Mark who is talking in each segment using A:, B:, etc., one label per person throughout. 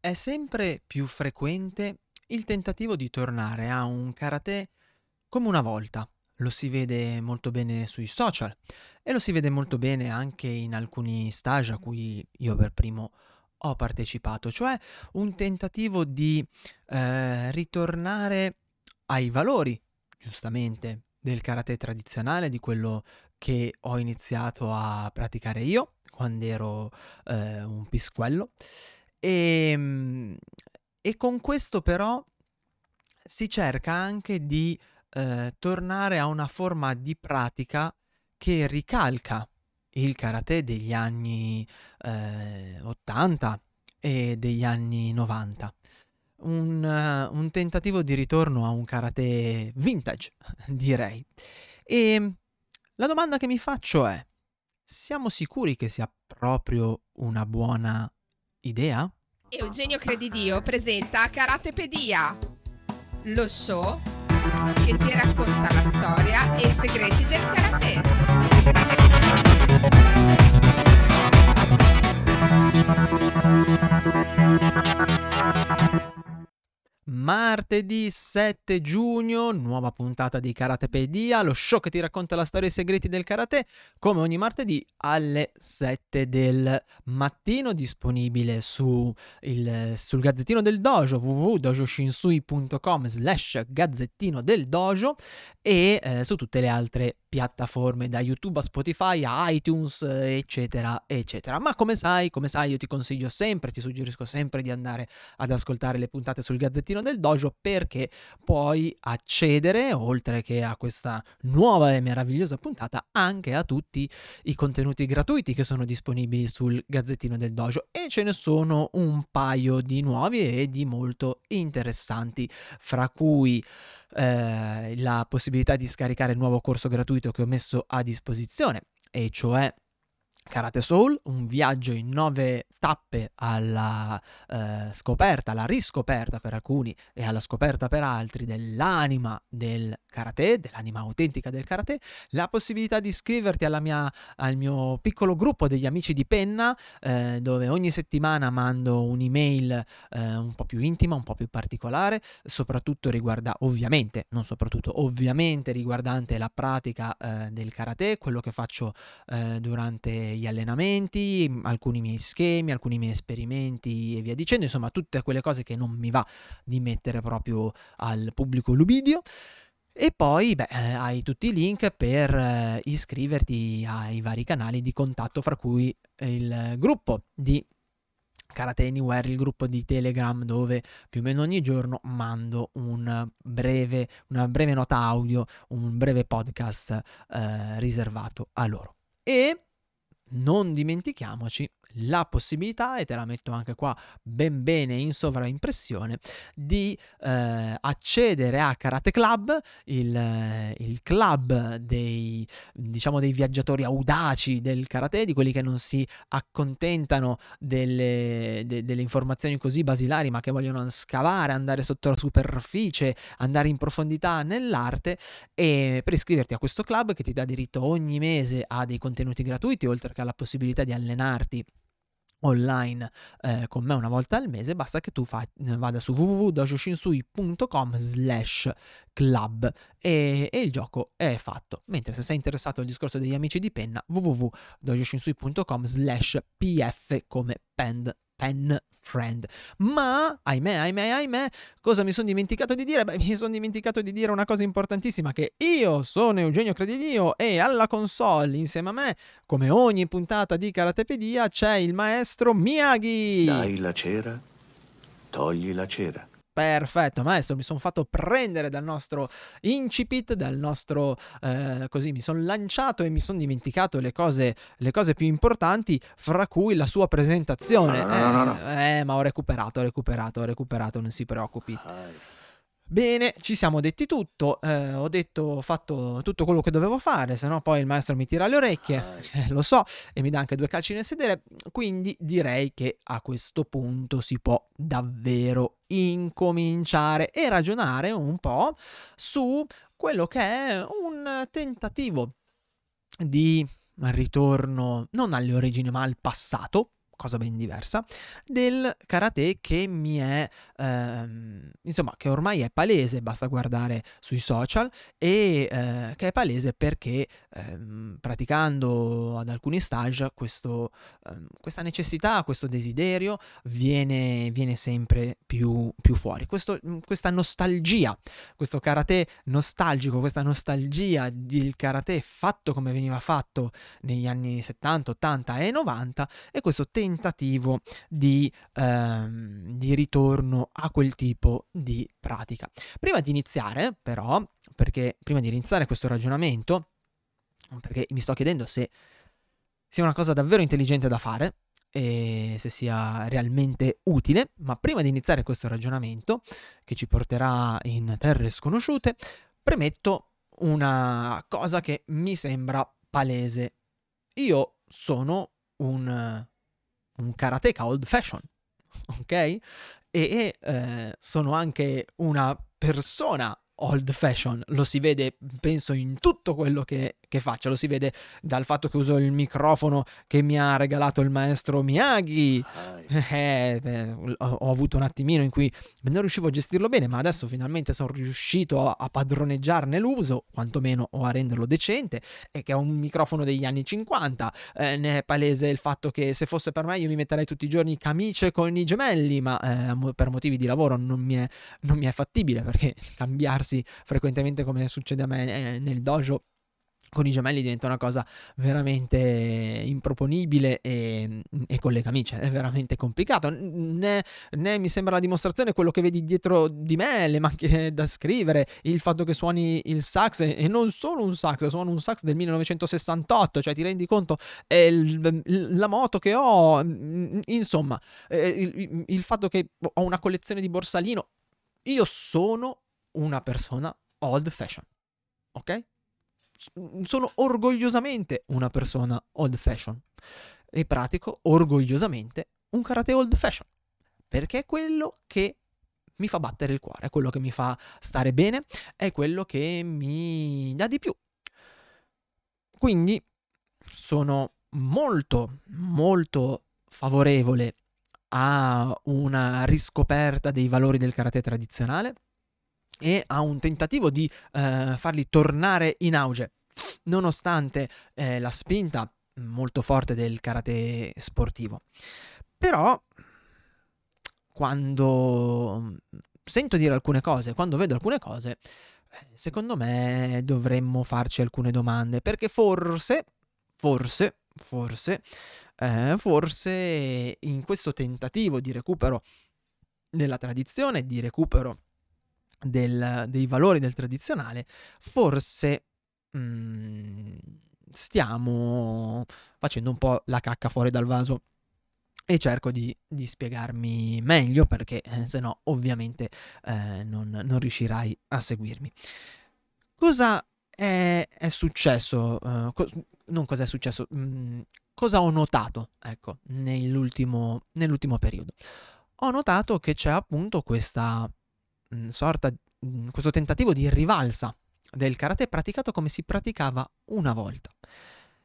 A: È sempre più frequente il tentativo di tornare a un karate come una volta. Lo si vede molto bene sui social e lo si vede molto bene anche in alcuni stage a cui io per primo ho partecipato, cioè un tentativo di eh, ritornare ai valori, giustamente, del karate tradizionale, di quello che ho iniziato a praticare io quando ero eh, un pisquello e, ehm, e con questo però si cerca anche di eh, tornare a una forma di pratica che ricalca il karate degli anni eh, 80 e degli anni 90. Un, uh, un, tentativo di ritorno a un karate vintage, direi. E la domanda che mi faccio è, siamo sicuri che sia proprio una buona idea?
B: Eugenio Credidio presenta Karatepedia, lo show che ti racconta la storia e i segreti del karate.
A: Martedì 7 giugno, nuova puntata di Karatepedia, lo show che ti racconta la storia e i segreti del karate, come ogni martedì alle 7 del mattino, disponibile su il, sul gazzettino del dojo www.dojoshinsui.com slash gazzettino del dojo e eh, su tutte le altre piattaforme da YouTube a Spotify a iTunes eccetera eccetera. Ma come sai come sai io ti consiglio sempre ti suggerisco sempre di andare ad ascoltare le puntate sul gazzettino del dojo perché puoi accedere oltre che a questa nuova e meravigliosa puntata anche a tutti i contenuti gratuiti che sono disponibili sul gazzettino del dojo. E ce ne sono un paio di nuovi e di molto interessanti fra cui eh, la possibilità di scaricare il nuovo corso gratuito che ho messo a disposizione, e cioè Karate Soul, un viaggio in nove tappe alla eh, scoperta, alla riscoperta per alcuni e alla scoperta per altri dell'anima del karate, dell'anima autentica del karate, la possibilità di iscriverti mia, al mio piccolo gruppo degli amici di penna, eh, dove ogni settimana mando un'email eh, un po' più intima, un po' più particolare, soprattutto riguarda, ovviamente, non soprattutto, ovviamente riguardante la pratica eh, del karate, quello che faccio eh, durante gli allenamenti, alcuni miei schemi, alcuni miei esperimenti e via dicendo, insomma tutte quelle cose che non mi va di mettere proprio al pubblico lubidio. E poi beh, eh, hai tutti i link per eh, iscriverti ai vari canali di contatto, fra cui il gruppo di Karate Anywhere, il gruppo di Telegram dove più o meno ogni giorno mando un breve, una breve nota audio, un breve podcast eh, riservato a loro. E non dimentichiamoci la possibilità, e te la metto anche qua ben bene in sovraimpressione, di eh, accedere a Karate Club, il, il, club dei, diciamo, dei viaggiatori audaci del karate, di quelli che non si accontentano delle, de, delle informazioni così basilari, ma che vogliono scavare, andare sotto la superficie, andare in profondità nell'arte, e per iscriverti a questo club che ti dà diritto ogni mese a dei contenuti gratuiti, oltre che alla possibilità di allenarti online eh, con me una volta al mese basta che tu fa, vada su www.dojoshinsui.com slash club e, e, il gioco è fatto. Mentre se sei interessato al discorso degli amici di penna www.dojoshinsui.com slash pf come pen, pen friend. Ma, ahimè, ahimè, ahimè, cosa mi sono dimenticato di dire? Beh, mi sono dimenticato di dire una cosa importantissima, che io sono Eugenio Credidio e alla console, insieme a me, come ogni puntata di Karatepedia, c'è il maestro Miyagi.
C: Dai la cera, togli la cera.
A: Perfetto, maestro, mi sono fatto prendere dal nostro incipit, dal nostro... Eh, così mi sono lanciato e mi sono dimenticato le cose, le cose, più importanti, fra cui la sua presentazione.
C: No, no, no.
A: Eh, eh, ma ho recuperato, ho recuperato, ho recuperato, non si preoccupi. Bene, ci siamo detti tutto, eh, ho detto, ho fatto tutto quello che dovevo fare, se no poi il maestro mi tira le orecchie, eh, lo so, e mi dà anche due calci nel sedere, quindi direi che a questo punto si può davvero incominciare e ragionare un po' su quello che è un tentativo di ritorno non alle origini ma al passato, cosa ben diversa, del karate che mi è, ehm, insomma, che ormai è palese, basta guardare sui social, e eh, che è palese perché ehm, praticando ad alcuni stage questo, ehm, questa necessità, questo desiderio viene, viene sempre più, più fuori. Questo, questa nostalgia, questo karate nostalgico, questa nostalgia del karate fatto come veniva fatto negli anni 70, 80 e 90 e questo tempo tentativo di, ehm, di ritorno a quel tipo di pratica. Prima di iniziare, però, perché prima di iniziare questo ragionamento, perché mi sto chiedendo se sia una cosa davvero intelligente da fare e se sia realmente utile, ma prima di iniziare questo ragionamento, che ci porterà in terre sconosciute, premetto una cosa che mi sembra palese. Io sono un un karateka old fashion, ok? E, eh, sono anche una persona old fashion, lo si vede penso in tutto quello che, che, faccio, lo si vede dal fatto che uso il microfono che mi ha regalato il maestro Miyagi, eh, eh, ho, avuto un attimino in cui non riuscivo a gestirlo bene, ma adesso finalmente sono riuscito a, a padroneggiarne l'uso, quantomeno o a renderlo decente, e che è un microfono degli anni 50, eh, ne è palese il fatto che se fosse per me io mi metterei tutti i giorni camicie con i gemelli, ma eh, per motivi di lavoro non mi è, non mi è fattibile perché cambiarsi spostarsi frequentemente come succede a me eh, nel dojo con i gemelli diventa una cosa veramente improponibile e, e, con le camicie è veramente complicato. Né, né, mi sembra la dimostrazione quello che vedi dietro di me, le macchine da scrivere, il fatto che suoni il sax e non solo un sax, suono un sax del 1968, cioè ti rendi conto, il, la moto che ho, insomma, eh, il, il fatto che ho una collezione di borsalino. Io sono una persona old fashion. Ok? Sono orgogliosamente una persona old fashion e pratico orgogliosamente un karate old fashion perché è quello che mi fa battere il cuore, è quello che mi fa stare bene, è quello che mi dà di più. Quindi sono molto, molto favorevole a una riscoperta dei valori del karate tradizionale e a un tentativo di eh, farli tornare in auge, nonostante eh, la spinta molto forte del karate sportivo. Però, quando sento dire alcune cose, quando vedo alcune cose, eh, secondo me dovremmo farci alcune domande, perché forse, forse, forse, eh, forse in questo tentativo di recupero della tradizione, di recupero del, dei valori del tradizionale, forse mh, mm, stiamo facendo un po' la cacca fuori dal vaso. E cerco di, di spiegarmi meglio perché eh, se no ovviamente eh, non, non, riuscirai a seguirmi. Cosa è, è successo? Uh, co- non cosa è successo? Mh, mm, cosa ho notato, ecco, nell'ultimo, nell'ultimo periodo? Ho notato che c'è appunto questa sorta, mh, questo tentativo di rivalsa del karate praticato come si praticava una volta.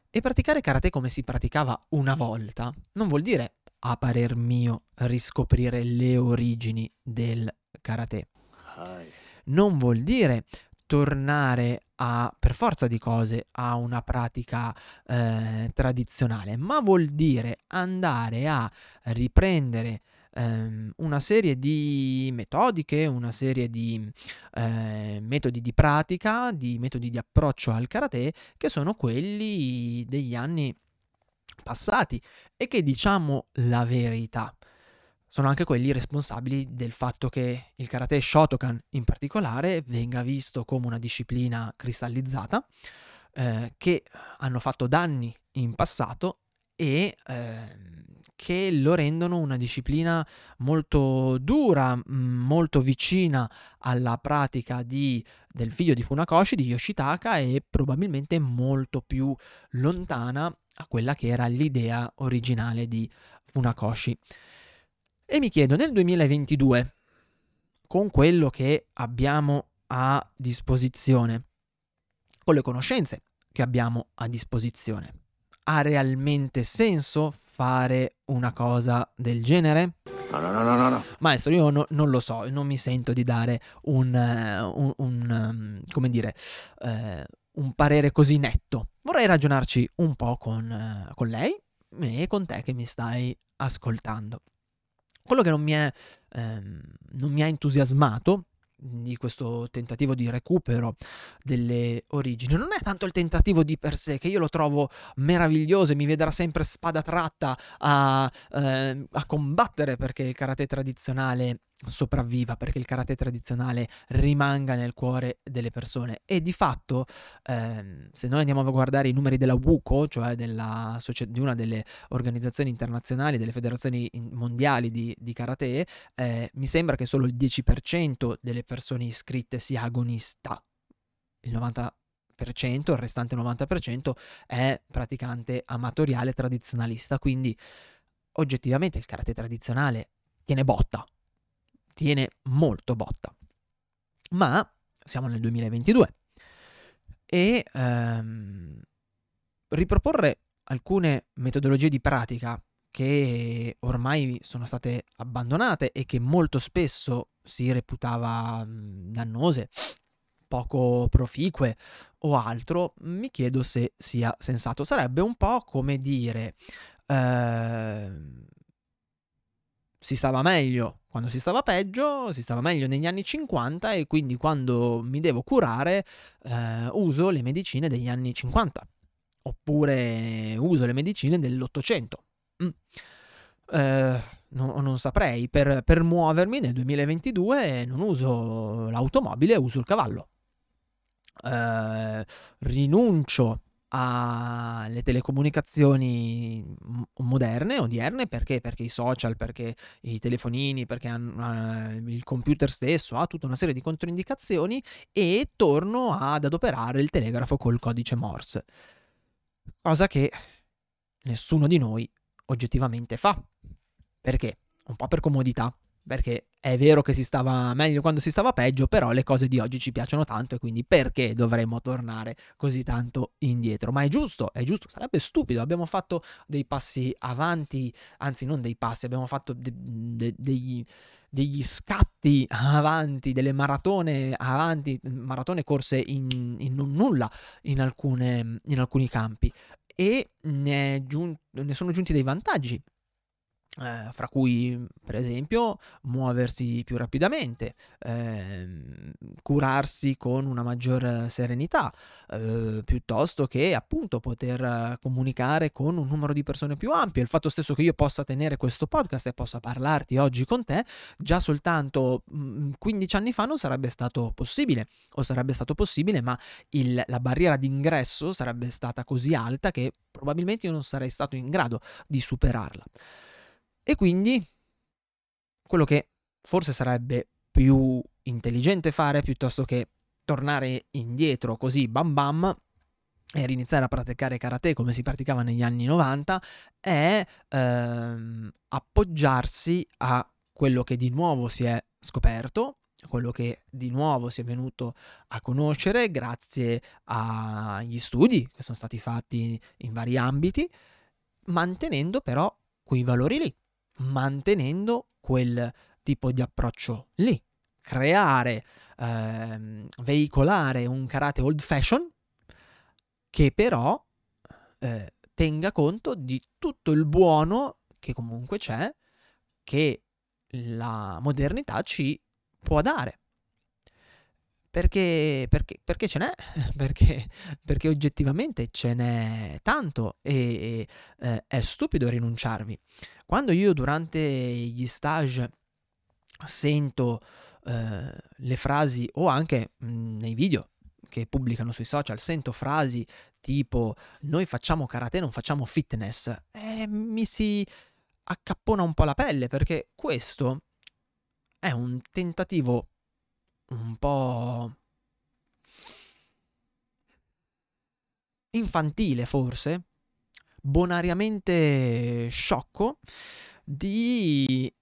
A: E praticare karate come si praticava una volta non vuol dire, a parer mio, riscoprire le origini del karate. Non vuol dire tornare a, per forza di cose, a una pratica eh, tradizionale, ma vuol dire andare a riprendere ehm, una serie di metodiche, una serie di eh, metodi di pratica, di metodi di approccio al karate che sono quelli degli anni passati e che diciamo la verità. Sono anche quelli responsabili del fatto che il karate Shotokan in particolare venga visto come una disciplina cristallizzata eh, che hanno fatto danni in passato e eh, che lo rendono una disciplina molto dura, mm, molto vicina alla pratica di, del figlio di Funakoshi, di Yoshitaka, e probabilmente molto più lontana a quella che era l'idea originale di Funakoshi. E mi chiedo, nel 2022, con quello che abbiamo a disposizione, con le conoscenze che abbiamo a disposizione, ha realmente senso fare una cosa del genere?
C: No, no, no, no, no.
A: Maestro, io no- non lo so, non mi sento di dare un, eh, un- un, um, come dire, eh, un parere così netto. Vorrei ragionarci un po' con, eh, con lei e con te che mi stai ascoltando. Quello che non mi è, ehm, non mi ha entusiasmato di questo tentativo di recupero delle origini. Non è tanto il tentativo di per sé che io lo trovo meraviglioso e mi vedrà sempre spada tratta a, eh, a combattere perché il karate tradizionale sopravviva, perché il karate tradizionale rimanga nel cuore delle persone. E di fatto, ehm, se noi andiamo a guardare i numeri della WUCO, cioè della, di una delle organizzazioni internazionali, delle federazioni mondiali di, di karate, eh, mi sembra che solo il 10% delle persone iscritte sia agonista. Il 90% il restante 90% è praticante amatoriale tradizionalista, quindi oggettivamente il karate tradizionale tiene botta, tiene molto botta. Ma siamo nel 2022 e ehm, riproporre alcune metodologie di pratica che ormai sono state abbandonate e che molto spesso si reputava dannose, poco proficue o altro, mi chiedo se sia sensato. Sarebbe un po' come dire eh, si stava meglio quando si stava peggio, si stava meglio negli anni 50 e quindi quando mi devo curare eh, uso le medicine degli anni 50 oppure uso le medicine dell'Ottocento. Mm. Eh, no, non saprei, per, per, muovermi nel 2022 non uso l'automobile, uso il cavallo. Eh, rinuncio alle telecomunicazioni moderne, odierne, perché? Perché i social, perché i telefonini, perché uh, il computer stesso ha tutta una serie di controindicazioni e torno ad adoperare il telegrafo col codice Morse. Cosa che nessuno di noi oggettivamente fa. Perché? Un po' per comodità, perché è vero che si stava meglio quando si stava peggio, però le cose di oggi ci piacciono tanto e quindi perché dovremmo tornare così tanto indietro? Ma è giusto, è giusto, sarebbe stupido. Abbiamo fatto dei passi avanti, anzi non dei passi, abbiamo fatto de- de- degli, degli scatti avanti, delle maratone avanti, maratone corse in, in non nulla in, alcune, in alcuni campi e ne, giun- ne sono giunti dei vantaggi eh, fra cui per esempio muoversi più rapidamente, ehm, curarsi con una maggior serenità, eh, piuttosto che appunto poter comunicare con un numero di persone più ampio. Il fatto stesso che io possa tenere questo podcast e possa parlarti oggi con te, già soltanto mh, mm, 15 anni fa non sarebbe stato possibile, o sarebbe stato possibile, ma il, la barriera d'ingresso sarebbe stata così alta che probabilmente io non sarei stato in grado di superarla. E quindi quello che forse sarebbe più intelligente fare piuttosto che tornare indietro così bam bam e riniziare a praticare karate come si praticava negli anni 90 è ehm, appoggiarsi a quello che di nuovo si è scoperto, quello che di nuovo si è venuto a conoscere grazie agli studi che sono stati fatti in vari ambiti, mantenendo però quei valori lì mantenendo quel tipo di approccio lì. Creare, ehm, veicolare un karate old fashion che però eh, tenga conto di tutto il buono che comunque c'è, che la modernità ci può dare. Perché, perché, perché ce n'è, perché, perché, oggettivamente ce n'è tanto e, e eh, è stupido rinunciarvi. Quando io durante gli stage sento eh, le frasi o anche mh, mhmm, nei video che pubblicano sui social, sento frasi tipo noi facciamo karate, non facciamo fitness, eh, mi si accappona un po' la pelle perché questo è un tentativo un po' infantile forse bonariamente sciocco di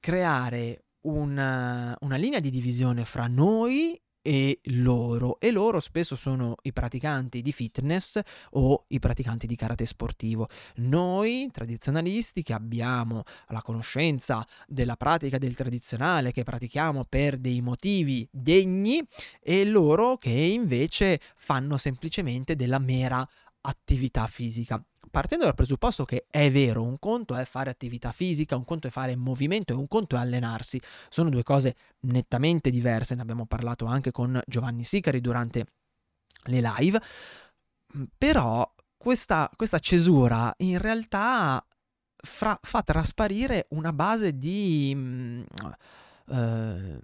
A: creare una, una linea di divisione fra noi e loro e loro spesso sono i praticanti di fitness o i praticanti di karate sportivo. Noi tradizionalisti che abbiamo la conoscenza della pratica del tradizionale che pratichiamo per dei motivi degni e loro che invece fanno semplicemente della mera attività fisica. Partendo dal presupposto che è vero, un conto è fare attività fisica, un conto è fare movimento e un conto è allenarsi. Sono due cose nettamente diverse, ne abbiamo parlato anche con Giovanni Sicari durante le live, mm, però questa, questa cesura in realtà fra, fa trasparire una base di... Eh,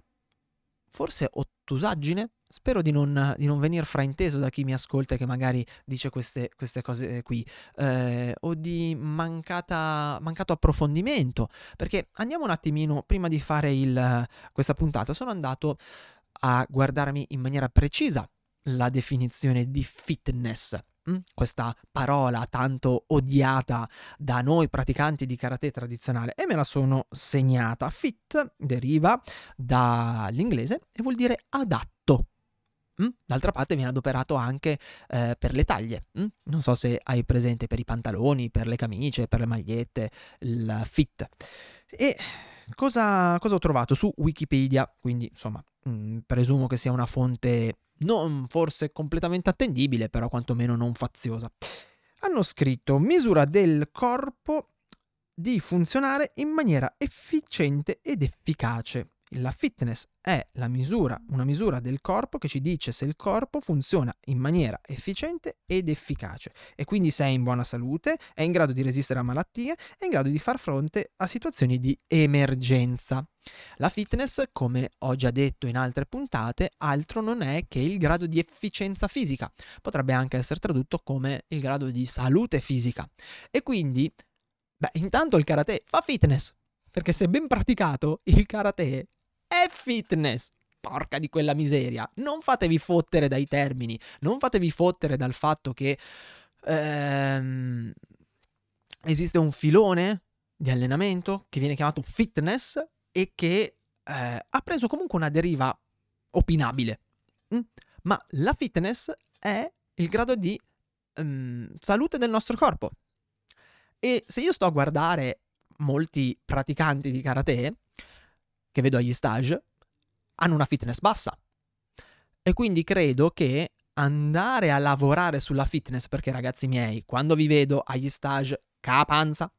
A: forse ottusaggine? Spero di non, di non venire frainteso da chi mi ascolta e che magari dice queste, queste cose qui, eh, o di mancata, mancato approfondimento, perché andiamo un attimino, prima di fare il, questa puntata, sono andato a guardarmi in maniera precisa la definizione di fitness? Questa parola tanto odiata da noi praticanti di karate tradizionale e me la sono segnata. Fit deriva dall'inglese e vuol dire adatto. Mm? D'altra parte viene adoperato anche eh, per le taglie. Mm? Non so se hai presente per i pantaloni, per le camicie, per le magliette, il fit. E cosa, cosa ho trovato su Wikipedia? Quindi, insomma, mh, mm, presumo che sia una fonte non forse completamente attendibile, però quantomeno non faziosa. Hanno scritto misura del corpo di funzionare in maniera efficiente ed efficace. La fitness è la misura, una misura del corpo che ci dice se il corpo funziona in maniera efficiente ed efficace e quindi se è in buona salute, è in grado di resistere a malattie, è in grado di far fronte a situazioni di emergenza. La fitness, come ho già detto in altre puntate, altro non è che il grado di efficienza fisica. Potrebbe anche essere tradotto come il grado di salute fisica. E quindi, beh, intanto il karate fa fitness, perché se ben praticato, il karate è fitness. Porca di quella miseria. Non fatevi fottere dai termini, non fatevi fottere dal fatto che ehm, esiste un filone di allenamento che viene chiamato fitness e che eh, ha preso comunque una deriva opinabile. Mm? Ma la fitness è il grado di um, salute del nostro corpo. E se io sto a guardare molti praticanti di karate, che vedo agli stage hanno una fitness bassa. E quindi credo che andare a lavorare sulla fitness, perché ragazzi miei, quando vi vedo agli stage capanza,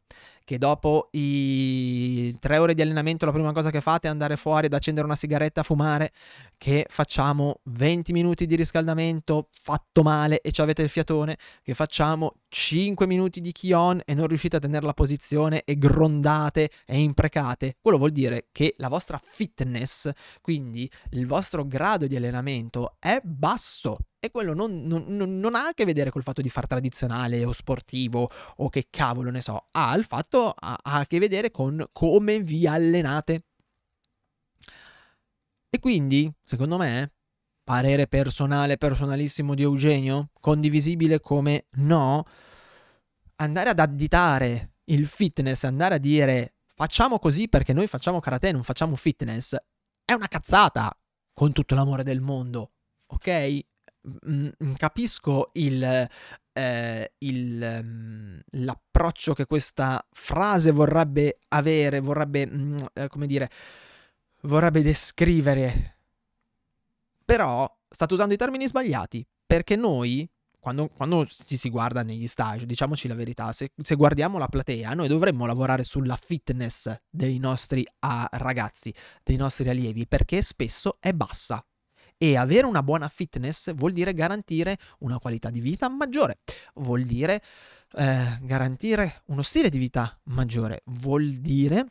A: che dopo i tre ore di allenamento la prima cosa che fate è andare fuori ad accendere una sigaretta a fumare, che facciamo 20 minuti di riscaldamento fatto male e ci avete il fiatone, che facciamo 5 minuti di kion e non riuscite a tenere la posizione e grondate e imprecate, quello vuol dire che la vostra fitness, quindi il vostro grado di allenamento è basso e quello non, non, non, ha a che vedere col fatto di far tradizionale o sportivo o che cavolo ne so, ha il fatto, ha, ha a che vedere con come vi allenate. E quindi, secondo me, parere personale, personalissimo di Eugenio, condivisibile come no, andare ad additare il fitness, andare a dire facciamo così perché noi facciamo karate, non facciamo fitness, è una cazzata, con tutto l'amore del mondo, ok? Mm, mm, capisco il, eh, il, um, l'approccio che questa frase vorrebbe avere, vorrebbe, mm, eh, come dire, vorrebbe descrivere. Però state usando i termini sbagliati, perché noi, quando, quando ci si guarda negli stage, diciamoci la verità, se, se, guardiamo la platea, noi dovremmo lavorare sulla fitness dei nostri ah, ragazzi, dei nostri allievi, perché spesso è bassa. E avere una buona fitness vuol dire garantire una qualità di vita maggiore, vuol dire eh, garantire uno stile di vita maggiore, vuol dire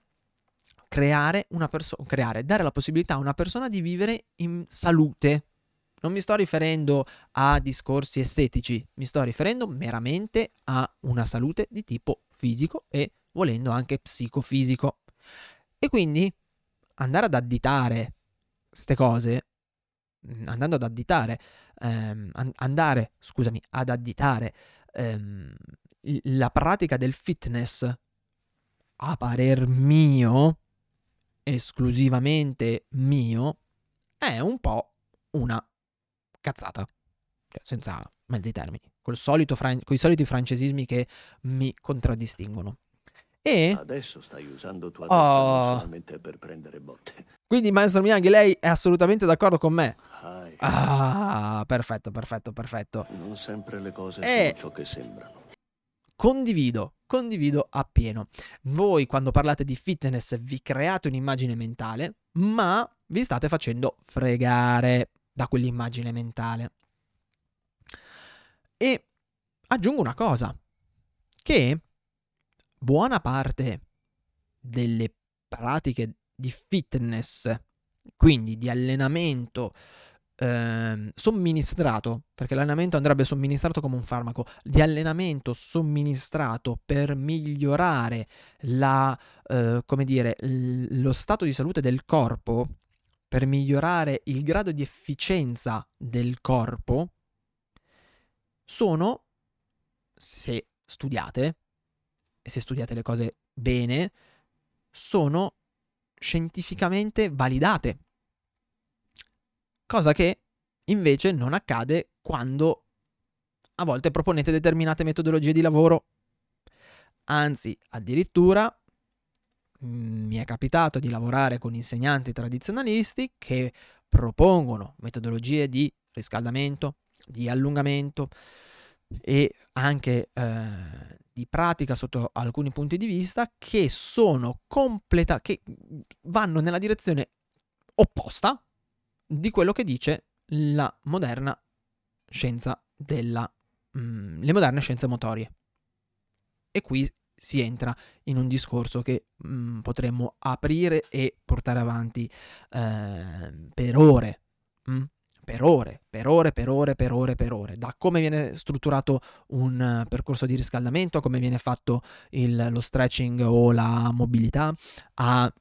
A: creare una persona, creare, dare la possibilità a una persona di vivere in salute. Non mi sto riferendo a discorsi estetici, mi sto riferendo meramente a una salute di tipo fisico e volendo anche psicofisico. E quindi andare ad additare queste cose andando ad additare, ehm, andare, scusami, ad additare ehm, la pratica del fitness, a parer mio, esclusivamente mio, è un po' una cazzata, cioè, senza mezzi termini, col solito fran- con i soliti francesismi che mi contraddistinguono. E
C: Adesso stai usando tua
A: Oh.
C: testa non solamente per prendere botte.
A: quindi, maestro Miyagi, lei è assolutamente d'accordo con me.
C: Hai.
A: Ah, perfetto, perfetto, perfetto.
C: Non sempre le cose
A: Eh.
C: sono ciò che sembrano.
A: Condivido, condivido appieno. Voi quando parlate di fitness vi create un'immagine mentale, ma vi state facendo fregare da quell'immagine mentale. E aggiungo una cosa, che buona parte delle pratiche di fitness, quindi di allenamento ehm, somministrato, perché l'allenamento andrebbe somministrato come un farmaco, di allenamento somministrato per migliorare la, eh, dire, l- lo stato di salute del corpo, per migliorare il grado di efficienza del corpo, sono, se studiate, e se studiate le cose bene, sono scientificamente validate. Cosa che invece non accade quando a volte proponete determinate metodologie di lavoro. Anzi, addirittura mm, mi è capitato di lavorare con insegnanti tradizionalisti che propongono metodologie di riscaldamento, di allungamento e anche eh, di pratica sotto alcuni punti di vista che sono completa che vanno nella direzione opposta di quello che dice la moderna scienza della mm, le moderne scienze motorie. E qui si entra in un discorso che mm, potremmo aprire e portare avanti eh, per ore. mm? Per ore, per ore, per ore, per ore, per ore. Da come viene strutturato un eh, percorso di riscaldamento, come viene fatto il- lo stretching o la mobilità, a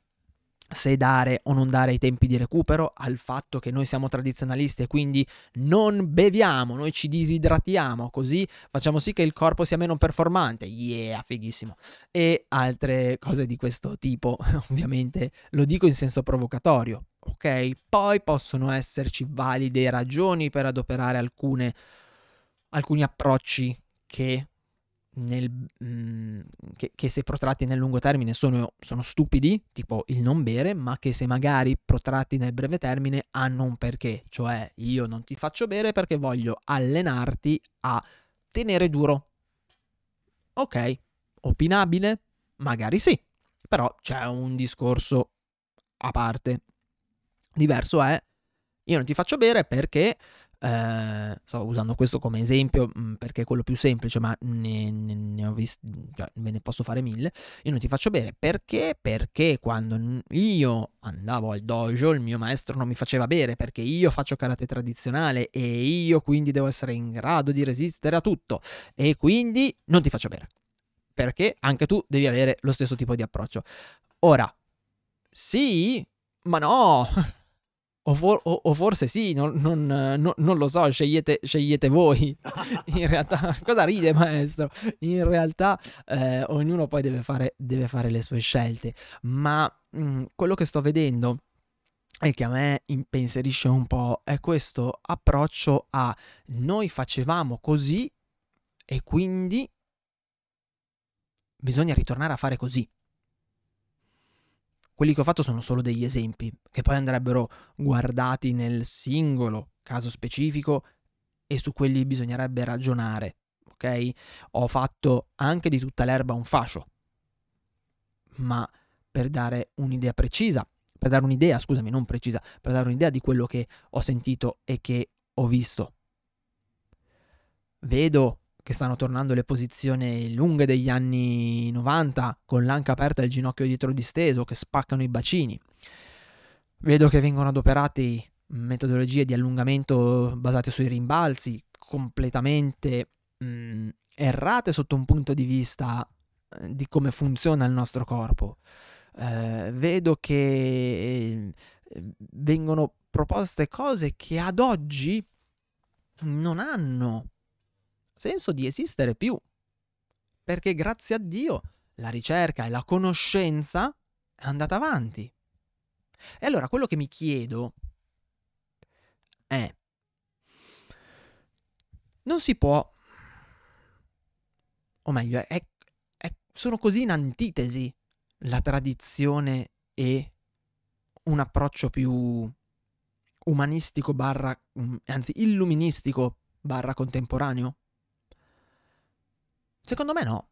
A: se dare o non dare i tempi di recupero, al fatto che noi siamo tradizionalisti e quindi non beviamo, noi ci disidratiamo, così facciamo sì che il corpo sia meno performante. Yeah, fighissimo. E altre cose di questo tipo, ovviamente lo dico in senso provocatorio, ok? Poi possono esserci valide ragioni per adoperare alcune, alcuni approcci che nel, mm, che, che se protratti nel lungo termine sono, sono stupidi, tipo il non bere, ma che se magari protratti nel breve termine hanno un perché, cioè io non ti faccio bere perché voglio allenarti a tenere duro. Ok, opinabile? Magari sì, però c'è un discorso a parte. Diverso è, io non ti faccio bere perché eh, sto usando questo come esempio mh, perché è quello più semplice, ma ne, ne- ne ho visti, cioè, ve ne posso fare mille. Io non ti faccio bere perché? Perché quando io andavo al dojo, il mio maestro non mi faceva bere perché io faccio karate tradizionale e io quindi devo essere in grado di resistere a tutto e quindi non ti faccio bere. Perché anche tu devi avere lo stesso tipo di approccio. Ora, sì, ma no. O, for- o- o forse sì, non, non- eh, no- non lo so, scegliete, scegliete voi. In realtà, cosa ride maestro? In realtà eh, ognuno poi deve fare, deve fare le sue scelte, ma mm, quello che sto vedendo e che a me impensierisce un po' è questo approccio a noi facevamo così e quindi bisogna ritornare a fare così. Quelli che ho fatto sono solo degli esempi, che poi andrebbero guardati nel singolo caso specifico e su quelli bisognerebbe ragionare, ok? Ho fatto anche di tutta l'erba un fascio, ma per dare un'idea precisa, per dare un'idea, scusami, non precisa, per dare un'idea di quello che ho sentito e che ho visto. Vedo che stanno tornando le posizioni lunghe degli anni 90 con l'anca aperta e il ginocchio dietro disteso che spaccano i bacini. Vedo che vengono adoperate metodologie di allungamento basate sui rimbalzi completamente mh, errate sotto un punto di vista eh, di come funziona il nostro corpo. Eh, vedo che eh, vengono proposte cose che ad oggi non hanno senso di esistere più. Perché grazie a Dio la ricerca e la conoscenza è andata avanti. E allora quello che mi chiedo è non si può, o meglio, è, è, sono così in antitesi la tradizione e un approccio più umanistico barra, mm, anzi illuministico barra contemporaneo? Secondo me no.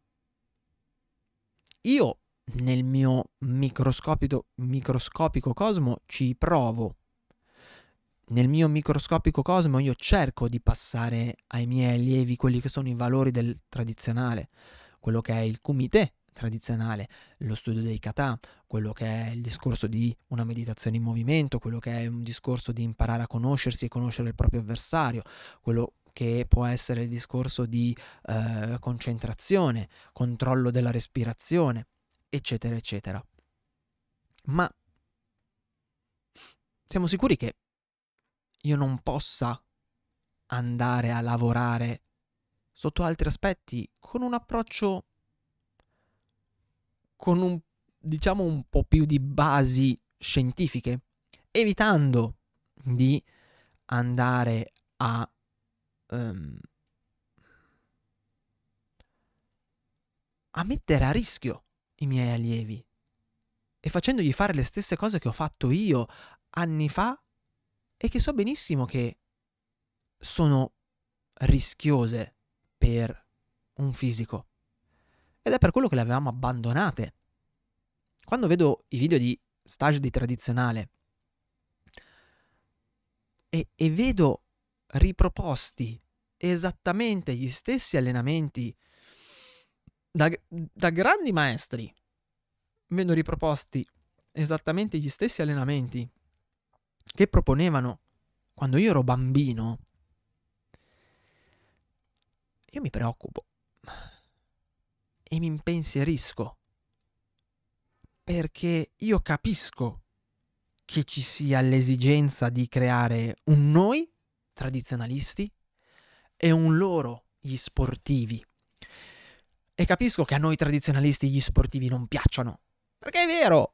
A: Io nel mio microscopico, microscopico cosmo ci provo. Nel mio microscopico cosmo io cerco di passare ai miei allievi quelli che sono i valori del tradizionale, quello che è il kumite tradizionale, lo studio dei kata, quello che è il discorso di una meditazione in movimento, quello che è un discorso di imparare a conoscersi e conoscere il proprio avversario, quello che può essere il discorso di eh, concentrazione, controllo della respirazione, eccetera, eccetera. Ma siamo sicuri che io non possa andare a lavorare sotto altri aspetti con un approccio con un diciamo un po' più di basi scientifiche, evitando di andare a um, a mettere a rischio i miei allievi e facendogli fare le stesse cose che ho fatto io anni fa e che so benissimo che sono rischiose per un fisico. Ed è per quello che le avevamo abbandonate. Quando vedo i video di stage di tradizionale e, e vedo riproposti esattamente gli stessi allenamenti da, da grandi maestri, vedo riproposti esattamente gli stessi allenamenti che proponevano quando io ero bambino, io mi preoccupo e mi impensierisco perché io capisco che ci sia l'esigenza di creare un noi tradizionalisti e un loro gli sportivi. E capisco che a noi tradizionalisti gli sportivi non piacciono. Perché è vero,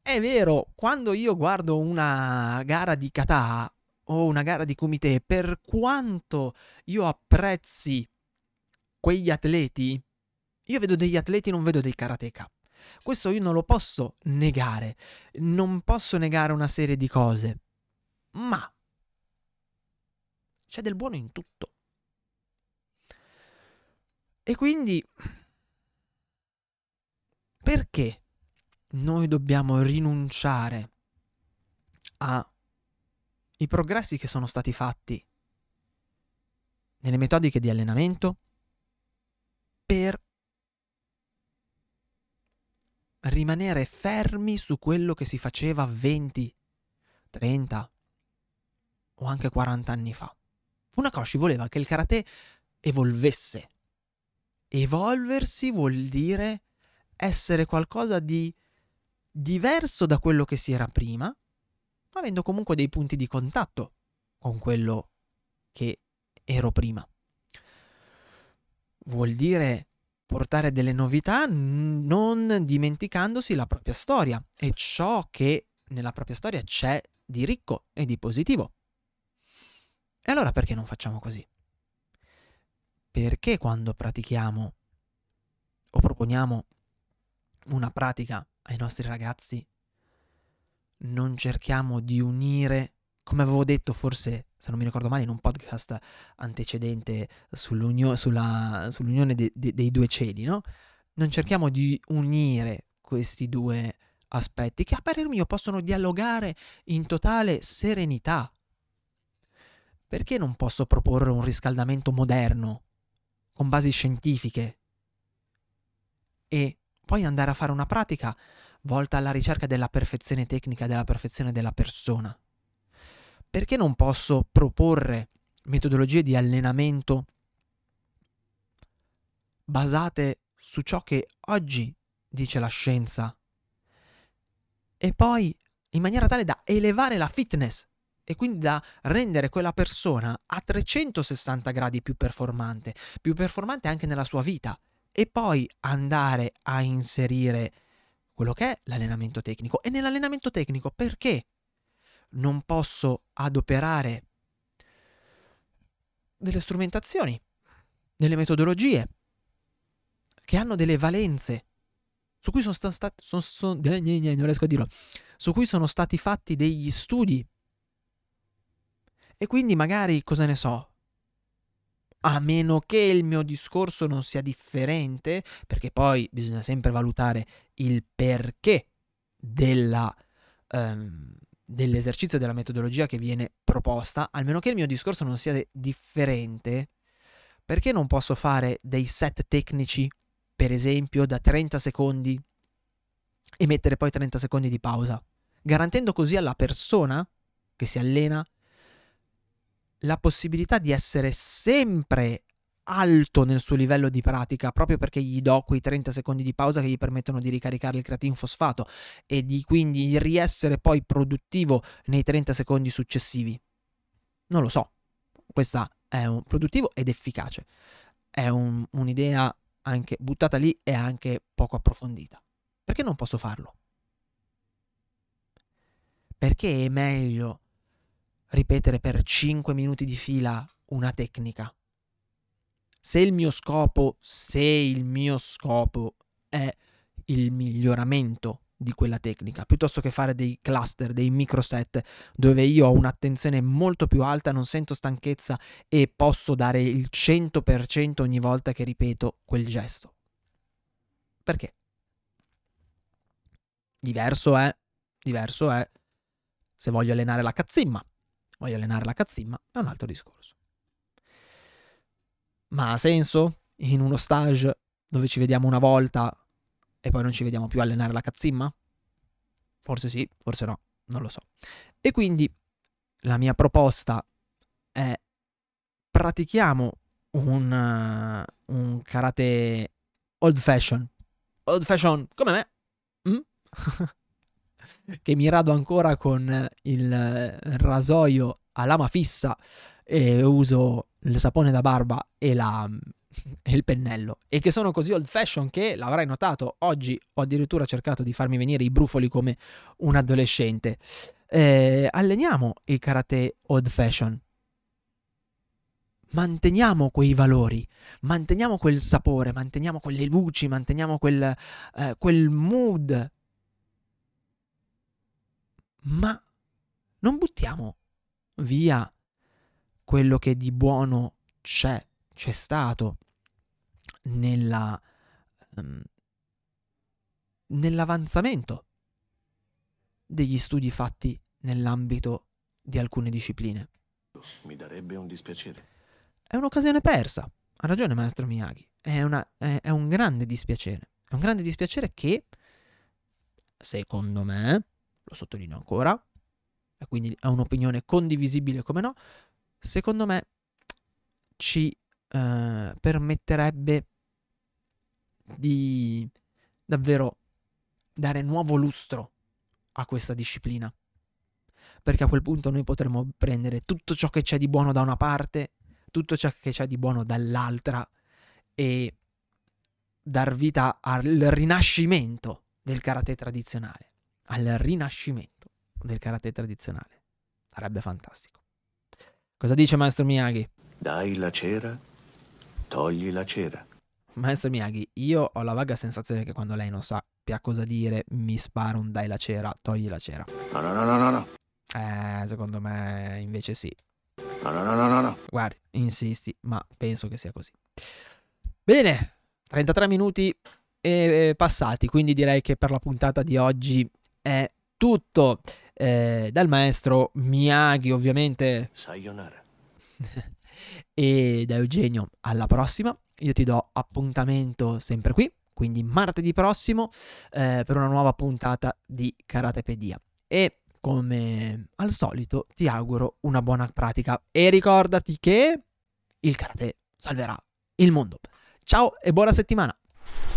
A: è vero, quando io guardo una gara di kata o una gara di kumite, per quanto io apprezzi quegli atleti, io vedo degli atleti, non vedo dei karateka. Questo io non lo posso negare. Non posso negare una serie di cose. Ma c'è del buono in tutto. E quindi perché noi dobbiamo rinunciare ai progressi che sono stati fatti nelle metodiche di allenamento per rimanere fermi su quello che si faceva 20, 30 o anche 40 anni fa. Funakoshi voleva che il karate evolvesse. Evolversi vuol dire essere qualcosa di diverso da quello che si era prima, avendo comunque dei punti di contatto con quello che ero prima. Vuol dire portare delle novità non dimenticandosi la propria storia e ciò che nella propria storia c'è di ricco e di positivo. E allora perché non facciamo così? Perché quando pratichiamo o proponiamo una pratica ai nostri ragazzi non cerchiamo di unire, come avevo detto forse, se non mi ricordo male, in un podcast antecedente sull'unio- sulla, sull'unione de- de- dei due cieli, no? Non cerchiamo di unire questi due aspetti che a parer mio possono dialogare in totale serenità. Perché non posso proporre un riscaldamento moderno, con basi scientifiche, e poi andare a fare una pratica volta alla ricerca della perfezione tecnica, della perfezione della persona. Perché non posso proporre metodologie di allenamento basate su ciò che oggi dice la scienza e poi in maniera tale da elevare la fitness e quindi da rendere quella persona a 360 gradi più performante, più performante anche nella sua vita, e poi andare a inserire quello che è l'allenamento tecnico. E nell'allenamento tecnico perché non posso adoperare delle strumentazioni, delle metodologie, che hanno delle valenze, su cui sono stati, son, son, non riesco a dirlo, su cui sono stati fatti degli studi. E quindi magari, cosa ne so, a meno che il mio discorso non sia differente, perché poi bisogna sempre valutare il perché della, um, dell'esercizio della metodologia che viene proposta, almeno che il mio discorso non sia differente, perché non posso fare dei set tecnici, per esempio, da 30 secondi e mettere poi 30 secondi di pausa, garantendo così alla persona che si allena la possibilità di essere sempre alto nel suo livello di pratica proprio perché gli do quei 30 secondi di pausa che gli permettono di ricaricare il creatin fosfato e di quindi riessere poi produttivo nei 30 secondi successivi. Non lo so, questa è un produttivo ed efficace. È un, un'idea anche buttata lì e anche poco approfondita. Perché non posso farlo? Perché è meglio ripetere per 5 minuti di fila una tecnica se il mio scopo, se il mio scopo è il miglioramento di quella tecnica, piuttosto che fare dei cluster, dei microset dove io ho un'attenzione molto più alta, non sento stanchezza e posso dare il 100% ogni volta che ripeto quel gesto. Perché? Diverso è, diverso è se voglio allenare la cazzimma. Voglio allenare la cazzimma, è un altro discorso. Ma ha senso in uno stage dove ci vediamo una volta e poi non ci vediamo più allenare la cazzimma? Forse sì, forse no, non lo so. E quindi la mia proposta è pratichiamo un, uh, un karate old fashion. Old fashion come me. Mm? che mi rado ancora con il rasoio a lama fissa e uso il sapone da barba e, la, e il pennello e che sono così old fashion che l'avrai notato oggi ho addirittura cercato di farmi venire i brufoli come un adolescente eh, alleniamo il karate old fashion manteniamo quei valori, manteniamo quel sapore, manteniamo quelle luci, manteniamo quel, eh, quel mood. Ma non buttiamo via quello che di buono c'è, c'è stato nella, um, nell'avanzamento degli studi fatti nell'ambito di alcune discipline.
C: Mi darebbe un dispiacere.
A: È un'occasione persa. Ha ragione, maestro Miyagi. È, una, è, è un grande dispiacere. È un grande dispiacere che, secondo me, lo sottolineo ancora, e quindi è un'opinione condivisibile come no, secondo me ci eh, permetterebbe di davvero dare nuovo lustro a questa disciplina. Perché a quel punto noi potremmo prendere tutto ciò che c'è di buono da una parte, tutto ciò che c'è di buono dall'altra e dar vita al rinascimento del karate tradizionale. Al rinascimento del karate tradizionale. Sarebbe fantastico. Cosa dice Maestro Miyagi?
C: Dai la cera, togli la cera.
A: Maestro Miyagi, io ho la vaga sensazione che quando lei non sappia cosa dire, mi spara un dai la cera, togli la cera.
C: No, no, no, no, no, no.
A: Eh, secondo me invece sì.
C: No, no, no, no, no, no.
A: Guardi, insisti, ma penso che sia così. Bene, 33 minuti e passati, quindi direi che per la puntata di oggi è tutto eh, dal maestro Miyagi ovviamente.
C: Sayonara.
A: e da Eugenio alla prossima. Io ti do appuntamento sempre qui quindi martedì prossimo eh, per una nuova puntata di Karatepedia e come al solito ti auguro una buona pratica. E ricordati che il karate salverà il mondo. Ciao e buona settimana